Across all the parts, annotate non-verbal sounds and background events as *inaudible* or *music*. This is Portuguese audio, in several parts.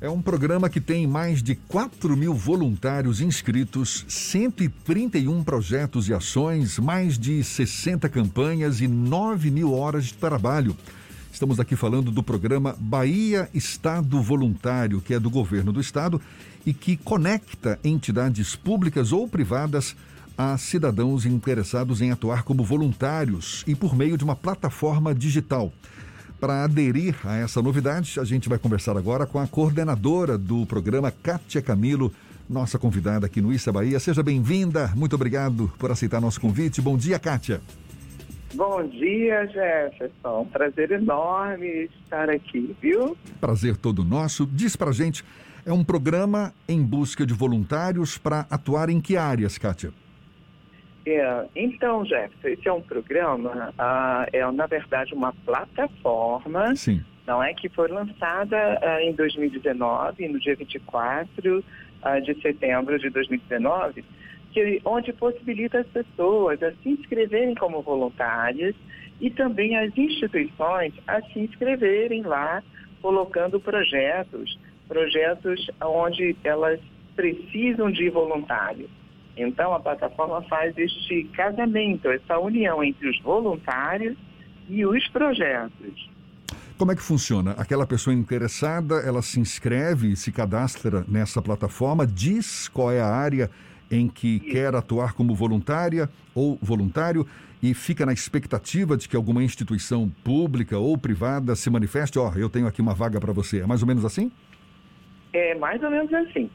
É um programa que tem mais de 4 mil voluntários inscritos, 131 projetos e ações, mais de 60 campanhas e 9 mil horas de trabalho. Estamos aqui falando do programa Bahia Estado Voluntário, que é do governo do estado e que conecta entidades públicas ou privadas a cidadãos interessados em atuar como voluntários e por meio de uma plataforma digital. Para aderir a essa novidade, a gente vai conversar agora com a coordenadora do programa, Kátia Camilo, nossa convidada aqui no Issa Bahia. Seja bem-vinda, muito obrigado por aceitar nosso convite. Bom dia, Kátia. Bom dia, Jefferson. Prazer enorme estar aqui, viu? Prazer todo nosso. Diz pra gente, é um programa em busca de voluntários para atuar em que áreas, Kátia? É, então, Jefferson, esse é um programa, ah, é na verdade uma plataforma, Sim. não é que foi lançada ah, em 2019, no dia 24 ah, de setembro de 2019, que, onde possibilita as pessoas a se inscreverem como voluntárias e também as instituições a se inscreverem lá, colocando projetos, projetos onde elas precisam de voluntários. Então, a plataforma faz este casamento, essa união entre os voluntários e os projetos. Como é que funciona? Aquela pessoa interessada, ela se inscreve, se cadastra nessa plataforma, diz qual é a área em que Isso. quer atuar como voluntária ou voluntário e fica na expectativa de que alguma instituição pública ou privada se manifeste, ó, oh, eu tenho aqui uma vaga para você. É mais ou menos assim? É mais ou menos assim.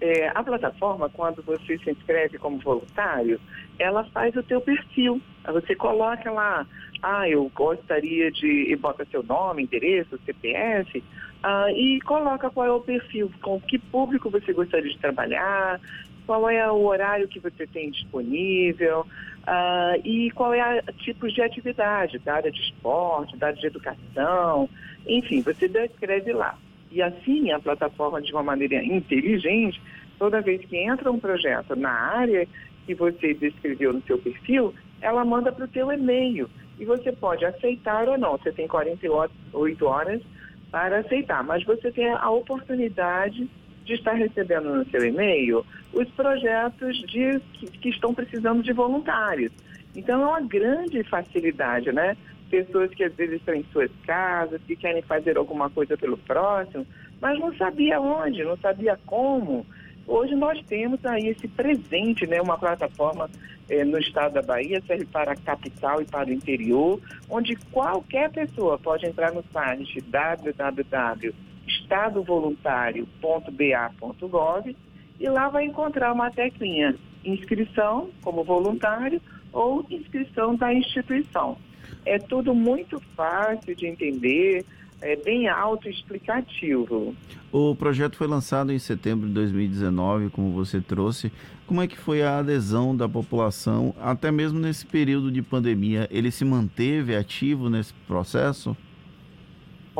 É, a plataforma, quando você se inscreve como voluntário, ela faz o teu perfil. Você coloca lá, ah, eu gostaria de, e bota seu nome, endereço, CPF, ah, e coloca qual é o perfil, com que público você gostaria de trabalhar, qual é o horário que você tem disponível, ah, e qual é o tipo de atividade, da área de esporte, da área de educação, enfim, você descreve lá. E assim, a plataforma, de uma maneira inteligente, toda vez que entra um projeto na área que você descreveu no seu perfil, ela manda para o seu e-mail. E você pode aceitar ou não. Você tem 48 horas para aceitar, mas você tem a oportunidade de estar recebendo no seu e-mail os projetos de, que, que estão precisando de voluntários. Então é uma grande facilidade, né? Pessoas que às vezes estão em suas casas, que querem fazer alguma coisa pelo próximo, mas não sabia onde, não sabia como. Hoje nós temos aí esse presente, né, uma plataforma eh, no estado da Bahia, serve para a capital e para o interior, onde qualquer pessoa pode entrar no site www.estadovoluntario.ba.gov e lá vai encontrar uma teclinha inscrição como voluntário ou inscrição da instituição. É tudo muito fácil de entender, é bem autoexplicativo. O projeto foi lançado em setembro de 2019, como você trouxe. Como é que foi a adesão da população, até mesmo nesse período de pandemia? Ele se manteve ativo nesse processo?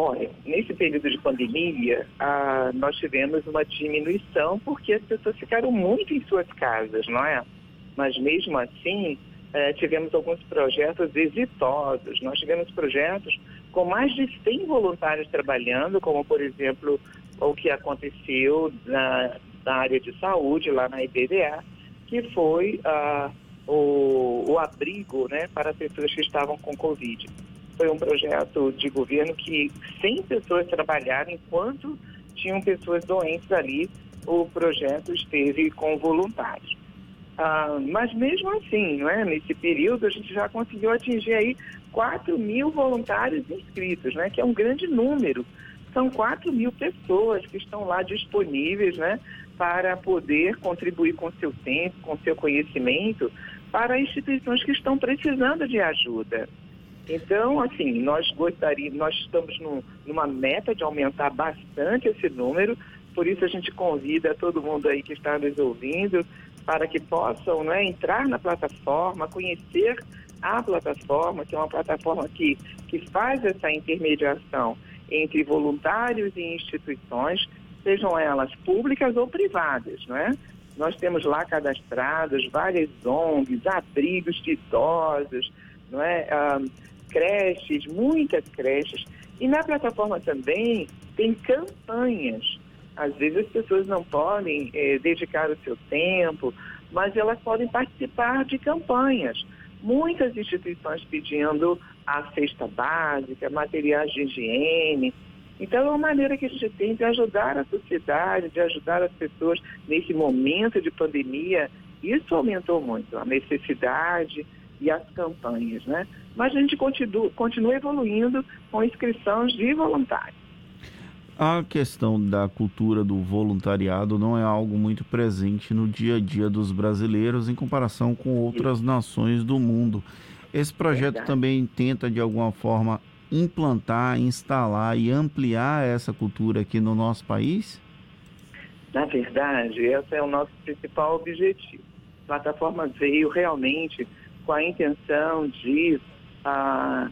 Olha, nesse período de pandemia, ah, nós tivemos uma diminuição porque as pessoas ficaram muito em suas casas, não é? Mas mesmo assim, é, tivemos alguns projetos exitosos. Nós tivemos projetos com mais de 100 voluntários trabalhando, como, por exemplo, o que aconteceu na, na área de saúde, lá na IBDA, que foi uh, o, o abrigo né, para pessoas que estavam com Covid. Foi um projeto de governo que 100 pessoas trabalharam enquanto tinham pessoas doentes ali. O projeto esteve com voluntários. Ah, mas mesmo assim, não é? nesse período, a gente já conseguiu atingir aí 4 mil voluntários inscritos, né? que é um grande número. São 4 mil pessoas que estão lá disponíveis né? para poder contribuir com seu tempo, com seu conhecimento, para instituições que estão precisando de ajuda. Então, assim, nós gostaríamos, nós estamos no, numa meta de aumentar bastante esse número, por isso a gente convida todo mundo aí que está nos ouvindo para que possam né, entrar na plataforma, conhecer a plataforma, que é uma plataforma que, que faz essa intermediação entre voluntários e instituições, sejam elas públicas ou privadas, não é? Nós temos lá cadastrados várias ONGs, abrigos de idosos, não é? Ah, creches, muitas creches. E na plataforma também tem campanhas Às vezes as pessoas não podem é, dedicar o seu tempo, mas elas podem participar de campanhas. Muitas instituições pedindo a cesta básica, materiais de higiene. Então, é uma maneira que a gente tem de ajudar a sociedade, de ajudar as pessoas nesse momento de pandemia. Isso aumentou muito a necessidade e as campanhas, né? Mas a gente continua, continua evoluindo com inscrições de voluntários. A questão da cultura do voluntariado não é algo muito presente no dia a dia dos brasileiros em comparação com outras nações do mundo. Esse projeto Verdade. também tenta, de alguma forma, implantar, instalar e ampliar essa cultura aqui no nosso país? Na verdade, esse é o nosso principal objetivo. A plataforma veio realmente com a intenção de ah,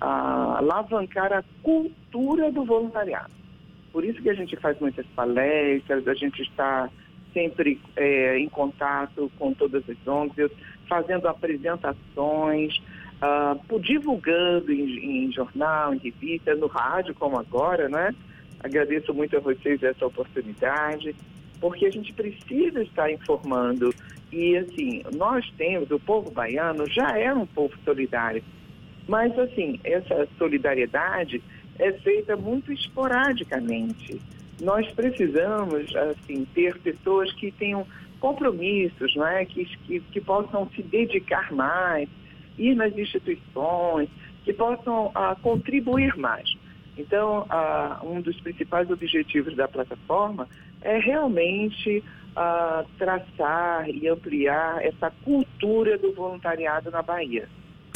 ah, alavancar a cultura do voluntariado. Por isso que a gente faz muitas palestras, a gente está sempre é, em contato com todas as ONGs, fazendo apresentações, uh, divulgando em, em, jornal, em revista, no rádio, como agora, né? Agradeço muito a vocês essa oportunidade, porque a gente precisa estar informando. E, assim, nós temos, o povo baiano já é um povo solidário, mas, assim, essa solidariedade é feita muito esporadicamente. Nós precisamos, assim, ter pessoas que tenham compromissos, não é? que, que, que possam se dedicar mais, ir nas instituições, que possam ah, contribuir mais. Então, ah, um dos principais objetivos da plataforma é realmente ah, traçar e ampliar essa cultura do voluntariado na Bahia.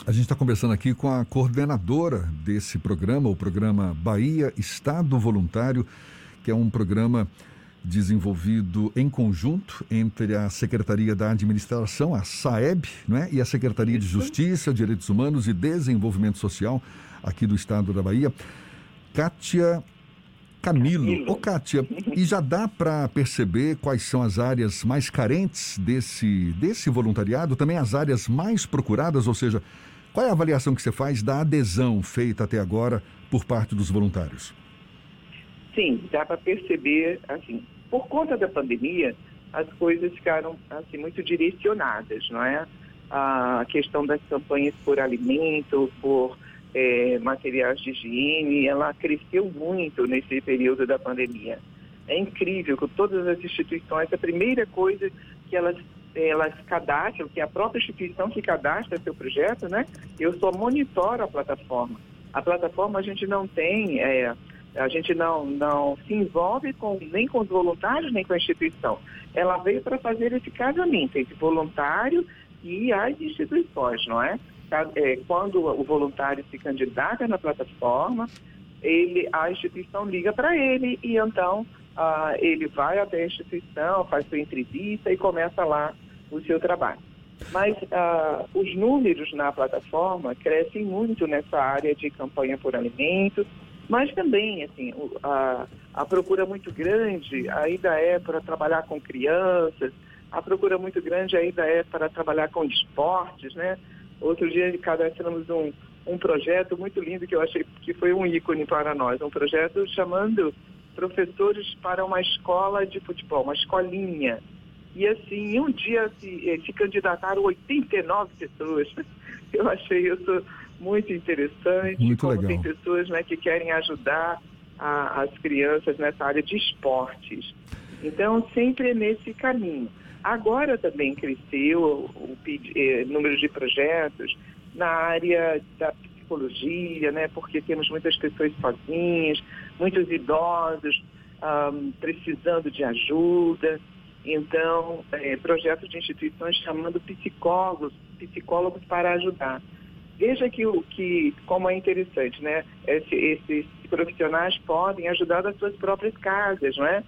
A gente está conversando aqui com a coordenadora desse programa, o programa Bahia Estado Voluntário, que é um programa desenvolvido em conjunto entre a Secretaria da Administração, a SAEB, é, e a Secretaria de Justiça, Direitos Humanos e Desenvolvimento Social aqui do estado da Bahia. Kátia Camilo. Ô, Kátia, *laughs* e já dá para perceber quais são as áreas mais carentes desse, desse voluntariado, também as áreas mais procuradas, ou seja, qual é a avaliação que você faz da adesão feita até agora por parte dos voluntários? Sim, dá para perceber, assim, por conta da pandemia, as coisas ficaram assim muito direcionadas, não é? A questão das campanhas por alimento, por é, materiais de higiene, ela cresceu muito nesse período da pandemia. É incrível que todas as instituições, a primeira coisa que elas elas cadastram, que a própria instituição que cadastra seu projeto, né? Eu só monitoro a plataforma. A plataforma a gente não tem, é, a gente não, não se envolve com, nem com os voluntários, nem com a instituição. Ela veio para fazer esse casamento entre voluntário e as instituições, não é? É? Quando o voluntário se candidata na plataforma, ele, a instituição liga para ele e então ah, ele vai até a instituição, faz sua entrevista e começa lá o seu trabalho. Mas ah, os números na plataforma crescem muito nessa área de campanha por alimentos, mas também assim, a, a procura muito grande ainda é para trabalhar com crianças, a procura muito grande ainda é para trabalhar com esportes, né? Outro dia cadastramos um, um projeto muito lindo que eu achei que foi um ícone para nós, um projeto chamando professores para uma escola de futebol, uma escolinha. E assim, em um dia se, eh, se candidataram 89 pessoas. *laughs* Eu achei isso muito interessante. Muito como legal. tem pessoas né, que querem ajudar a, as crianças nessa área de esportes. Então, sempre é nesse caminho. Agora também cresceu o, eh, número de projetos na área da psicologia, né? Porque temos muitas pessoas sozinhas, muitos idosos um, precisando de ajuda. Então, é, projetos de instituições chamando psicólogos, psicólogos para ajudar. Veja que, que como é interessante, né? Esse, esses profissionais podem ajudar das suas próprias casas, não é?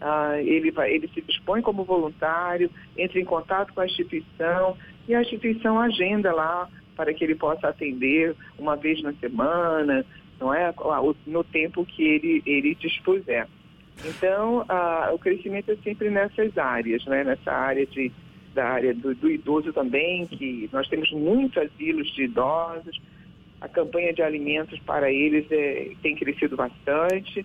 Ah, ele, vai, ele se dispõe como voluntário, entra em contato com a instituição e a instituição agenda lá para que ele possa atender uma vez na semana, não é? No tempo que ele, ele dispuser. Então, o crescimento é sempre nessas áreas, né? Nessa área de, da área do, do idoso também, que nós temos muitos asilos de idosos, a campanha de alimentos para eles é, tem crescido bastante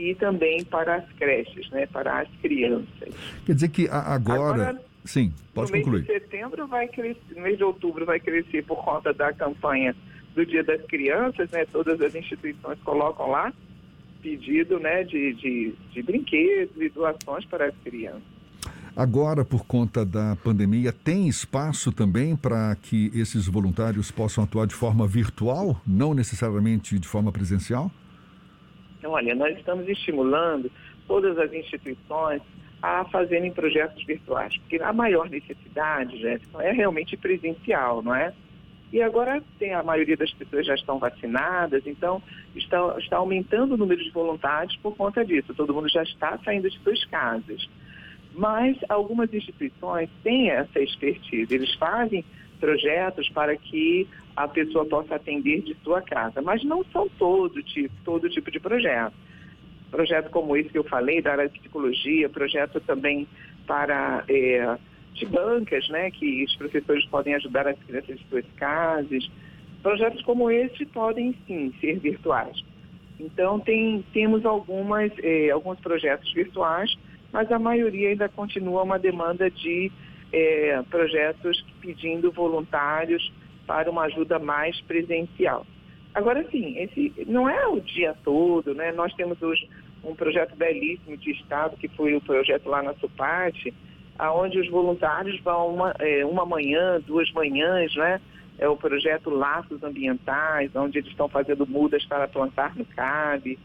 e também para as creches, né, para as crianças. Quer dizer que agora, agora sim, pode no concluir. Mês de setembro vai crescer, no mês de outubro vai crescer por conta da campanha do Dia das Crianças, né? Todas as instituições colocam lá pedido, né, de, de, de brinquedos e doações para as crianças. Agora, por conta da pandemia, tem espaço também para que esses voluntários possam atuar de forma virtual, não necessariamente de forma presencial? Olha, nós estamos estimulando todas as instituições a fazerem projetos virtuais, porque a maior necessidade, Jéssica, é realmente presencial, não é? E agora tem a maioria das pessoas já estão vacinadas, então está, está aumentando o número de voluntários por conta disso. Todo mundo já está saindo de suas casas. Mas algumas instituições têm essa expertise, eles fazem projetos para que a pessoa possa atender de sua casa, mas não são todo tipo, todo tipo de projeto. Projeto como esse que eu falei, da área de psicologia, projeto também para é, de bancas, né, que os professores podem ajudar as crianças de suas casas. Projetos como esse podem sim ser virtuais. Então tem, temos algumas, é, alguns projetos virtuais, mas a maioria ainda continua uma demanda de é, projetos pedindo voluntários para uma ajuda mais presencial. Agora sim, esse não é o dia todo, né? Nós temos hoje um projeto belíssimo de Estado, que foi o projeto lá na Supate, aonde os voluntários vão uma, é, uma manhã, duas manhãs, né? É o projeto Laços Ambientais, onde eles estão fazendo mudas para plantar no CAB.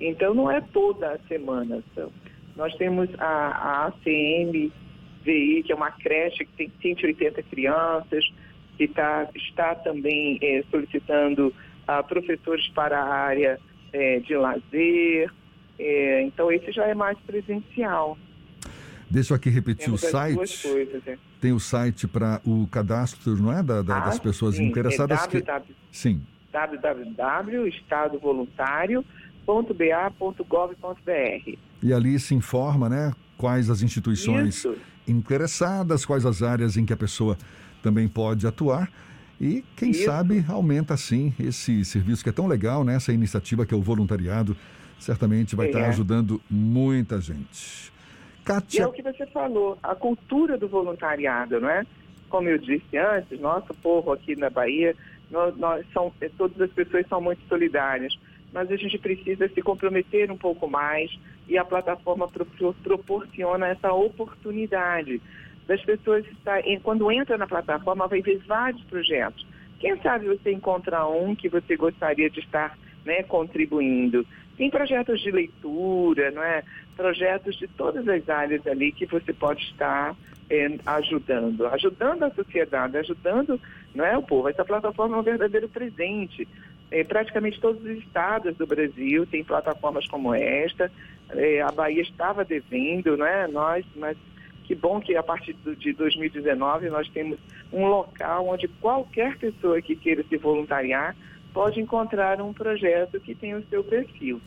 Então não é toda a semana. Então, nós temos a, a ACM VI, que é uma creche que tem 180 crianças, que tá, está também é, solicitando ah, professores para a área é, de lazer. É, então, esse já é mais presencial. Deixa eu aqui repetir Temos o site. Coisas, é. Tem o site para o cadastro, não é? Da, da, ah, das pessoas sim, interessadas. É que... Sim. www.estadovoluntario.ba.gov.br. E ali se informa, né? Quais as instituições Isso. Interessadas, quais as áreas em que a pessoa também pode atuar. E, quem Isso. sabe, aumenta sim esse serviço que é tão legal, né? Essa iniciativa que é o voluntariado, certamente vai é. estar ajudando muita gente. Kátia... E é o que você falou, a cultura do voluntariado, não é? Como eu disse antes, nosso povo aqui na Bahia, nós, nós são, todas as pessoas são muito solidárias, mas a gente precisa se comprometer um pouco mais e a plataforma pro, proporciona essa oportunidade das pessoas estarem, quando entra na plataforma, vai ver vários projetos. Quem sabe você encontra um que você gostaria de estar né, contribuindo. Tem projetos de leitura, não é? projetos de todas as áreas ali que você pode estar é, ajudando, ajudando a sociedade, ajudando não é, o povo. Essa plataforma é um verdadeiro presente. É, praticamente todos os estados do Brasil têm plataformas como esta. É, a Bahia estava devendo, não é? Nós, mas que bom que a partir de 2019 nós temos um local onde qualquer pessoa que queira se voluntariar pode encontrar um projeto que tem o seu perfil.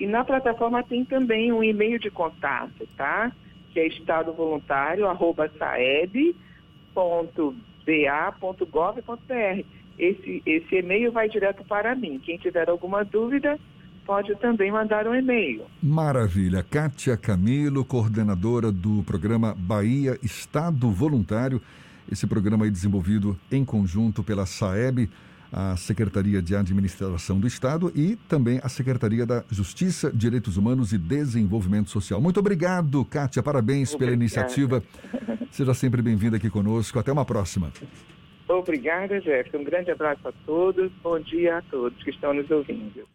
E na plataforma tem também um e-mail de contato, tá? Que é estadovoluntário.ba.gov.br. Esse, esse e-mail vai direto para mim. Quem tiver alguma dúvida, pode também mandar um e-mail. Maravilha. Kátia Camilo, coordenadora do programa Bahia Estado Voluntário. Esse programa é desenvolvido em conjunto pela SAEB a Secretaria de Administração do Estado e também a Secretaria da Justiça, Direitos Humanos e Desenvolvimento Social. Muito obrigado, Kátia. Parabéns Obrigada. pela iniciativa. Seja sempre bem-vinda aqui conosco. Até uma próxima. Obrigada, Jéssica. Um grande abraço a todos. Bom dia a todos que estão nos ouvindo.